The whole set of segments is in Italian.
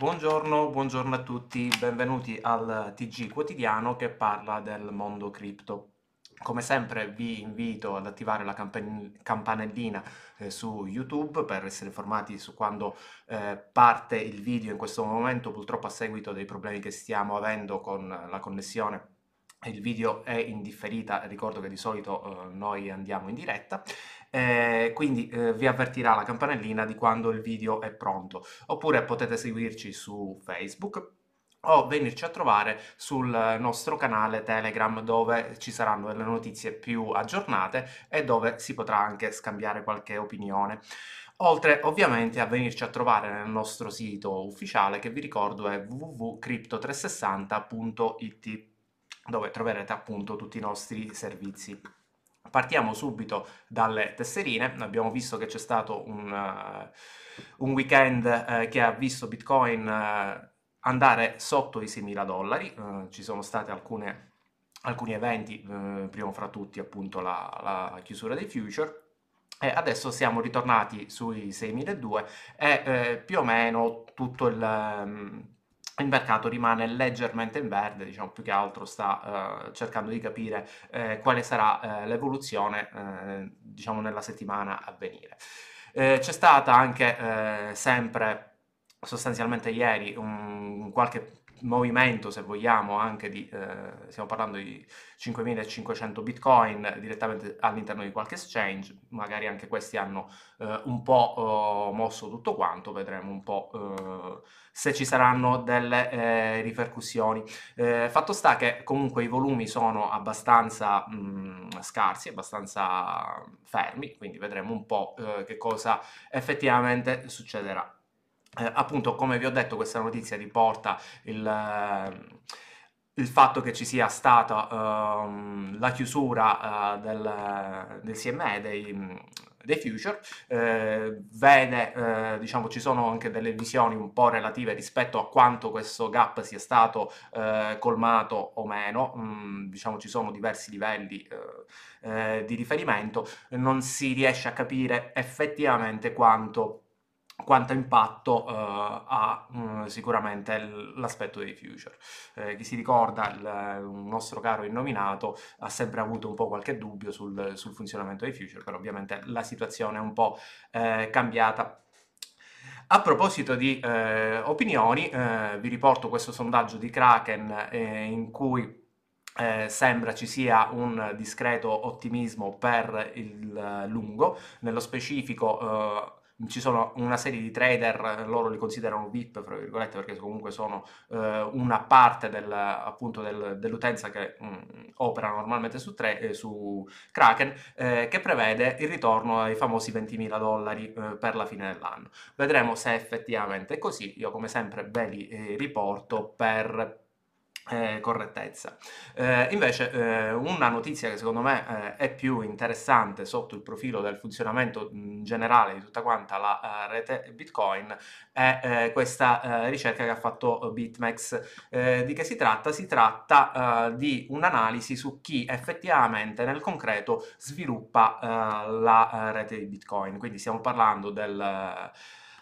Buongiorno, buongiorno a tutti, benvenuti al TG quotidiano che parla del mondo cripto. Come sempre vi invito ad attivare la campan- campanellina eh, su YouTube per essere informati su quando eh, parte il video in questo momento, purtroppo a seguito dei problemi che stiamo avendo con la connessione il video è in differita, ricordo che di solito eh, noi andiamo in diretta, eh, quindi eh, vi avvertirà la campanellina di quando il video è pronto, oppure potete seguirci su Facebook o venirci a trovare sul nostro canale Telegram dove ci saranno delle notizie più aggiornate e dove si potrà anche scambiare qualche opinione. Oltre ovviamente a venirci a trovare nel nostro sito ufficiale che vi ricordo è www.crypto360.it dove troverete appunto tutti i nostri servizi. Partiamo subito dalle tesserine, abbiamo visto che c'è stato un, uh, un weekend uh, che ha visto Bitcoin uh, andare sotto i 6.000 dollari, ci sono stati alcune, alcuni eventi, primo fra tutti appunto la, la chiusura dei future, e adesso siamo ritornati sui 6.200 e eh, più o meno tutto il... Um, il mercato rimane leggermente in verde, diciamo più che altro sta uh, cercando di capire uh, quale sarà uh, l'evoluzione diciamo nella settimana a venire. c'è stata anche sempre sostanzialmente ieri un, qualche movimento, se vogliamo, anche di, eh, stiamo parlando di 5.500 bitcoin direttamente all'interno di qualche exchange, magari anche questi hanno eh, un po' eh, mosso tutto quanto, vedremo un po' eh, se ci saranno delle eh, ripercussioni. Eh, fatto sta che comunque i volumi sono abbastanza mh, mm, scarsi, abbastanza fermi, quindi vedremo un po' che cosa effettivamente succederà. Eh, appunto, come vi ho detto, questa notizia riporta il, eh, il fatto che ci sia stata uh, la chiusura uh, del, del, CME, dei, dei future, eh, vede, eh, diciamo, ci sono anche delle visioni un po' relative rispetto a quanto questo gap sia stato eh, colmato o meno, mm, diciamo ci sono diversi livelli eh, eh, di riferimento, non si riesce a capire effettivamente quanto quanto impatto uh, ha um, sicuramente l'aspetto dei future. Eh, chi si ricorda, il, un nostro caro innominato ha sempre avuto un po' qualche dubbio sul, sul funzionamento dei future, però ovviamente la situazione è un po' eh, cambiata. A proposito di eh, opinioni, eh, vi riporto questo sondaggio di Kraken eh, in cui eh, sembra ci sia un discreto ottimismo per il lungo, nello specifico ci sono una serie di trader, loro li considerano VIP, fra virgolette, perché comunque sono eh, una parte del, appunto del, dell'utenza che mh, mm, opera normalmente su, tre, eh, su Kraken, eh, che prevede il ritorno ai famosi 20.000 dollari eh, per la fine dell'anno. Vedremo se effettivamente è così, io come sempre ve li eh, riporto per eh, correttezza. Eh, invece eh, una notizia che secondo me eh, è più interessante sotto il profilo del funzionamento in generale di tutta quanta la uh, rete Bitcoin è questa ricerca che ha fatto BitMEX. di che si tratta? Si tratta di un'analisi su chi effettivamente nel concreto sviluppa la rete di Bitcoin. Quindi stiamo parlando del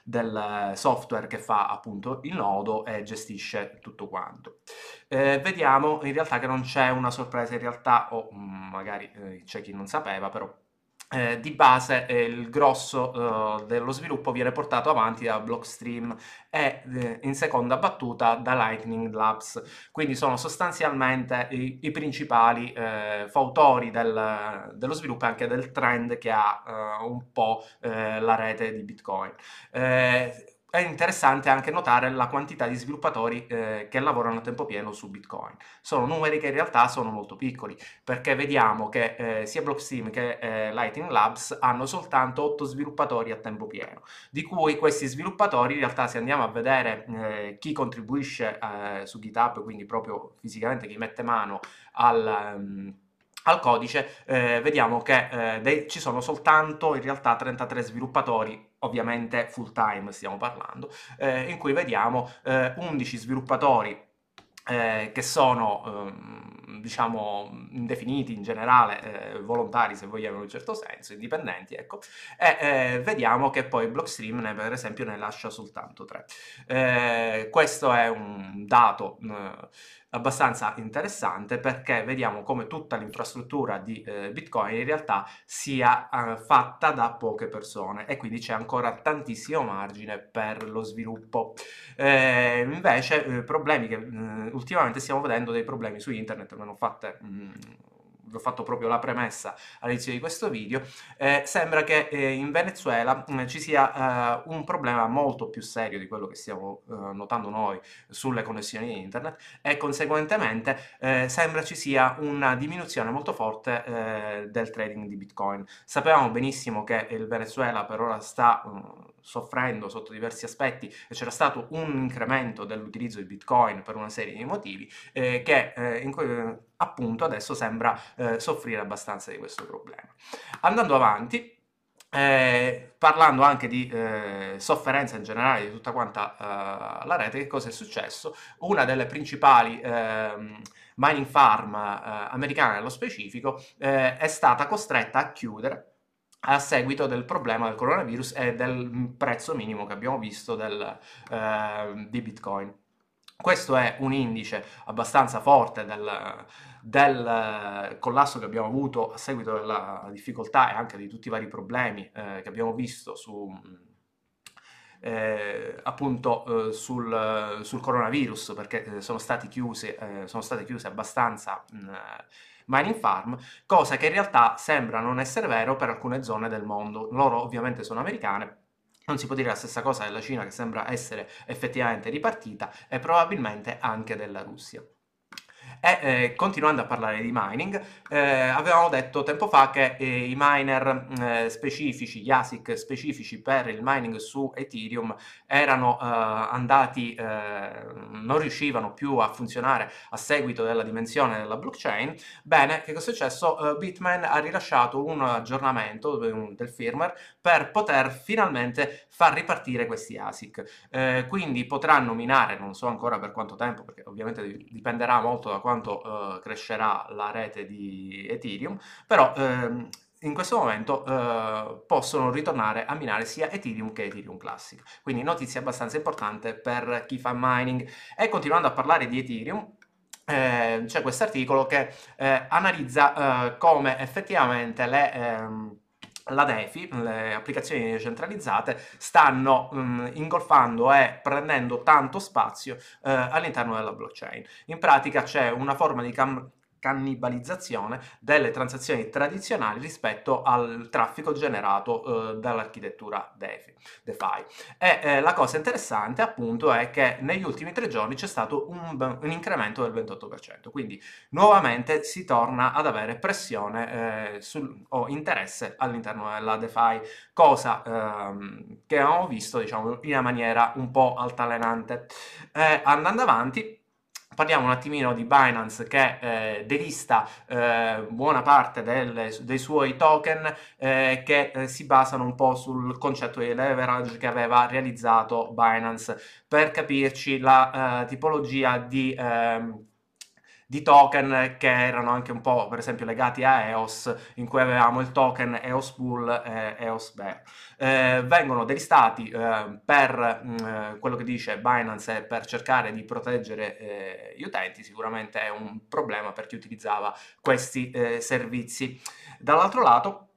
del software che fa appunto il nodo e gestisce tutto quanto. Eh, vediamo in realtà che non c'è una sorpresa in realtà, o mm, magari eh, c'è chi non sapeva, però eh, di base eh, il grosso eh, dello sviluppo viene portato avanti da Blockstream e eh, in seconda battuta da Lightning Labs, quindi sono sostanzialmente i, i principali eh, fautori del, dello sviluppo e anche del trend che ha eh, un po' la rete di Bitcoin è interessante anche notare la quantità di sviluppatori eh, che lavorano a tempo pieno su Bitcoin. Sono numeri che in realtà sono molto piccoli, perché vediamo che eh, sia Blockstream che eh, Lightning Labs hanno soltanto 8 sviluppatori a tempo pieno, di cui questi sviluppatori in realtà se andiamo a vedere eh, chi contribuisce eh, su GitHub, quindi proprio fisicamente chi mette mano al... Um, al codice eh, vediamo che eh, dei, ci sono soltanto in realtà 33 sviluppatori ovviamente full time stiamo parlando eh, in cui vediamo 11 eh, sviluppatori eh, che sono ehm, diciamo, indefiniti in generale, eh, volontari se vogliamo in un certo senso, indipendenti, ecco, e eh, vediamo che poi Blockstream ne, per esempio ne lascia soltanto tre. Eh, questo è un dato eh, abbastanza interessante perché vediamo come tutta l'infrastruttura di eh, Bitcoin in realtà sia eh, fatta da poche persone e quindi c'è ancora tantissimo margine per lo sviluppo. Eh, invece eh, problemi che mm, ultimamente stiamo vedendo dei problemi su internet, me ne ho fatte mh, mm, vi ho fatto proprio la premessa all'inizio di questo video, eh, sembra che eh, in Venezuela eh, ci sia eh, un problema molto più serio di quello che stiamo eh, notando noi sulle connessioni internet e conseguentemente eh, sembra ci sia una diminuzione molto forte del trading di Bitcoin. Sapevamo benissimo che il Venezuela per ora sta soffrendo sotto diversi aspetti e c'era stato un incremento dell'utilizzo di Bitcoin per una serie di motivi eh, che eh, in, eh, appunto adesso sembra eh, soffrire abbastanza di questo problema. Andando avanti, eh, parlando anche di eh, sofferenza in generale di tutta quanta eh, la rete, che cosa è successo? Una delle principali ehm, mining farm eh, americane nello specifico è stata costretta a chiudere a seguito del problema del coronavirus e del prezzo minimo che abbiamo visto del, eh, di Bitcoin. Questo è un indice abbastanza forte del, del, collasso che abbiamo avuto a seguito della difficoltà e anche di tutti i vari problemi eh, che abbiamo visto su, eh, appunto eh, sul, sul, coronavirus perché eh, sono, stati chiusi, eh, sono state chiuse abbastanza mh, mining farm, cosa che in realtà sembra non essere vero per alcune zone del mondo. Loro ovviamente sono americane, non si può dire la stessa cosa della Cina che sembra essere effettivamente ripartita e probabilmente anche della Russia. E eh, continuando a parlare di mining, eh, avevamo detto tempo fa che eh, i miner eh, specifici, gli ASIC specifici per il mining su Ethereum erano eh, andati, eh, non riuscivano più a funzionare a seguito della dimensione della blockchain. Bene, che cosa è successo? Bitmain ha rilasciato un aggiornamento del firmware per poter finalmente far ripartire questi ASIC. quindi potranno minare, non so ancora per quanto tempo, perché ovviamente dipenderà molto da quanto eh, crescerà la rete di Ethereum, però ehm, in questo momento eh, possono ritornare a minare sia Ethereum che Ethereum Classic. Quindi notizia abbastanza importante per chi fa mining. E continuando a parlare di Ethereum, eh, c'è questo articolo che eh, analizza eh, come effettivamente le ehm, la DeFi, le applicazioni decentralizzate, stanno um, ingolfando e prendendo tanto spazio uh, all'interno della blockchain. In pratica c'è una forma di cam- cannibalizzazione delle transazioni tradizionali rispetto al traffico generato eh, dall'architettura DeFi. DeFi. E eh, la cosa interessante appunto è che negli ultimi tre giorni c'è stato un, un incremento del 28%, quindi nuovamente si torna ad avere pressione eh, sul, o interesse all'interno della DeFi, cosa ehm, che abbiamo visto diciamo in una maniera un po' altalenante. andando avanti, parliamo un attimino di Binance che eh, delista eh, buona parte delle, dei suoi token eh, che eh, si basano un po' sul concetto di leverage che aveva realizzato Binance. Per capirci, la eh, tipologia di ehm, di token che erano anche un po' per esempio legati a EOS in cui avevamo il token EOS Bull e EOS Bear. Eh, vengono delistati eh, per mh, mm, quello che dice Binance per cercare di proteggere eh, gli utenti sicuramente è un problema per chi utilizzava questi eh, servizi. Dall'altro lato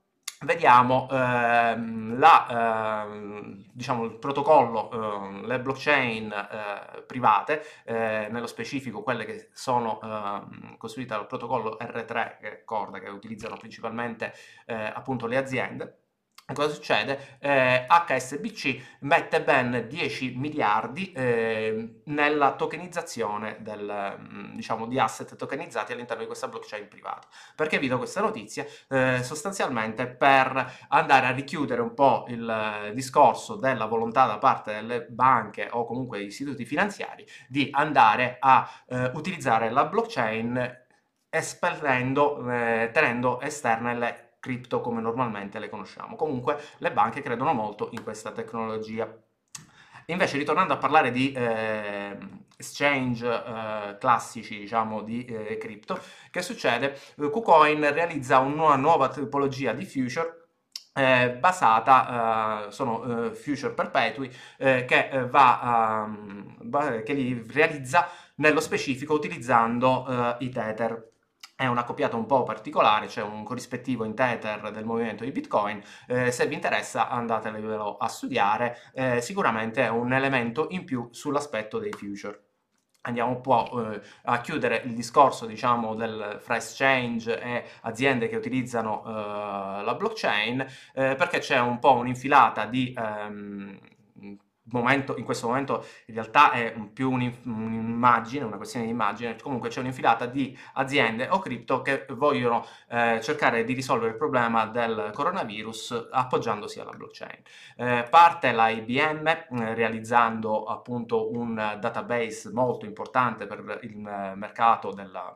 vediamo ehm, la, ehm, diciamo, il protocollo, ehm, le blockchain eh, private, eh, nello specifico quelle che sono ehm, costruite dal protocollo R3, che è Corda, che utilizzano principalmente eh, appunto le aziende, Cosa succede? Eh, HSBC mette ben 10 miliardi eh, nella tokenizzazione del, mm, diciamo, di asset tokenizzati all'interno di questa blockchain privata. Perché vi do questa notizia? Eh, sostanzialmente per andare a richiudere un po' il discorso della volontà da parte delle banche o comunque istituti finanziari di andare a eh, utilizzare la blockchain espellendo, eh, tenendo esterne le cripto come normalmente le conosciamo. Comunque le banche credono molto in questa tecnologia. Invece, ritornando a parlare di eh, exchange eh, classici diciamo di eh, cripto che succede KuCoin realizza una nuova tipologia di future eh, basata, eh, sono eh, future perpetui, eh, che, eh, va, ehm, che li realizza nello specifico utilizzando eh, i Tether. È una coppiata un po' particolare, c'è un corrispettivo in Tether del movimento di Bitcoin, se vi interessa andatevelo a studiare, sicuramente è un elemento in più sull'aspetto dei future. Andiamo un po' eh, a chiudere il discorso diciamo del fra exchange e aziende che utilizzano eh, la blockchain eh, perché c'è un po' un'infilata di ehm, momento, in questo momento in realtà è più un'immagine, una questione di immagine, comunque c'è un'infilata di aziende o cripto che vogliono eh, cercare di risolvere il problema del coronavirus appoggiandosi alla blockchain. Eh, parte la IBM eh, realizzando appunto un database molto importante per il mercato della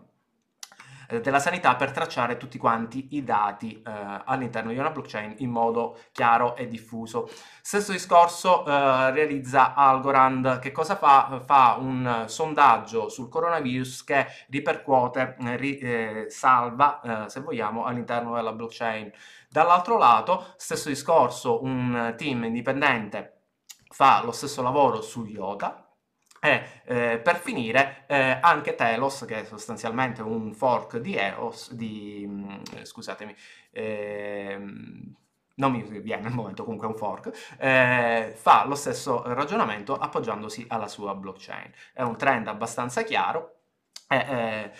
eh, della sanità per tracciare tutti quanti i dati eh, all'interno di una blockchain in modo chiaro e diffuso. Stesso discorso eh, realizza Algorand, che cosa fa? Fa un sondaggio sul coronavirus che ripercuote, eh, ri, salva, se vogliamo, all'interno della blockchain. Dall'altro lato, stesso discorso, un team indipendente fa lo stesso lavoro su IOTA, e eh, per finire eh, anche Telos, che è sostanzialmente un fork di EOS, di, mh, mm, scusatemi, eh, non mi viene al momento, comunque è un fork, eh, fa lo stesso ragionamento appoggiandosi alla sua blockchain. È un trend abbastanza chiaro. Eh, eh,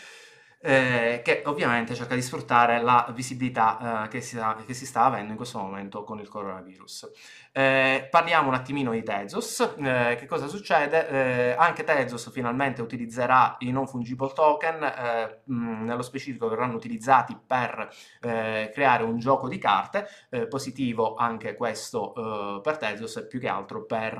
che ovviamente cerca di sfruttare la visibilità eh, che, si, che, si, sta avendo in questo momento con il coronavirus. Eh, parliamo un attimino di Tezos, eh, che cosa succede? Eh, anche Tezos finalmente utilizzerà i non fungible token, eh, mh, nello specifico verranno utilizzati per creare un gioco di carte, positivo anche questo per Tezos, più che altro per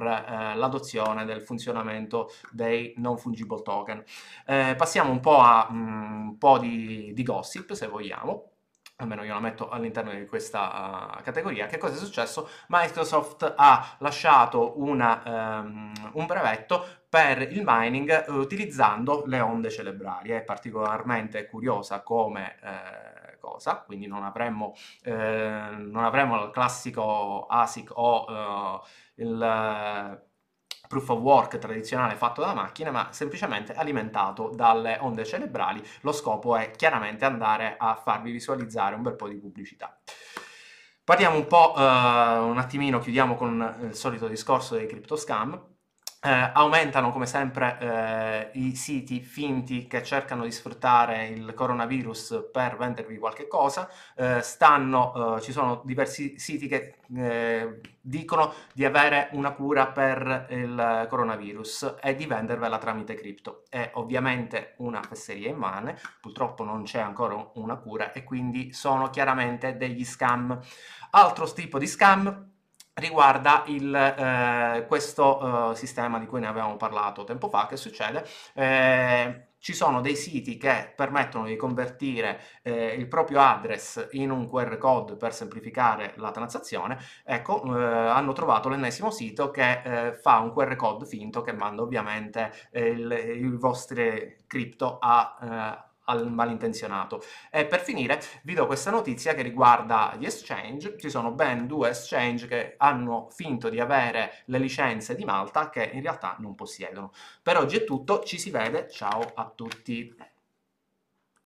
l'adozione del funzionamento dei non fungible token. passiamo un po' a mh, po' di, di gossip, se vogliamo almeno io la metto all'interno di questa uh, categoria, che cosa è successo? Microsoft ha lasciato una, um, un brevetto per il mining uh, utilizzando le onde cerebrali. È particolarmente curiosa come uh, cosa, quindi non avremmo, non avremmo il classico ASIC o il proof of work tradizionale fatto da macchina, ma semplicemente alimentato dalle onde cerebrali. Lo scopo è chiaramente andare a farvi visualizzare un bel po' di pubblicità. Parliamo un po', uh, un attimino, chiudiamo con il solito discorso dei crypto scam. Eh, aumentano come sempre eh, i siti finti che cercano di sfruttare il coronavirus per vendervi qualche cosa, eh, stanno, eh, ci sono diversi siti che eh, dicono di avere una cura per il coronavirus e di vendervela tramite cripto. È ovviamente una fesseria immane, purtroppo non c'è ancora una cura e quindi sono chiaramente degli scam. Altro tipo di scam riguarda il, eh, questo eh, sistema di cui ne avevamo parlato tempo fa, che succede? Eh, ci sono dei siti che permettono di convertire eh, il proprio address in un QR code per semplificare la transazione. Ecco, eh, hanno trovato l'ennesimo sito che eh, fa un QR code finto che manda ovviamente il, i vostri cripto a al malintenzionato. E per finire vi do questa notizia che riguarda gli exchange, ci sono ben due exchange che hanno finto di avere le licenze di Malta che in realtà non possiedono. Per oggi è tutto, ci si vede, ciao a tutti!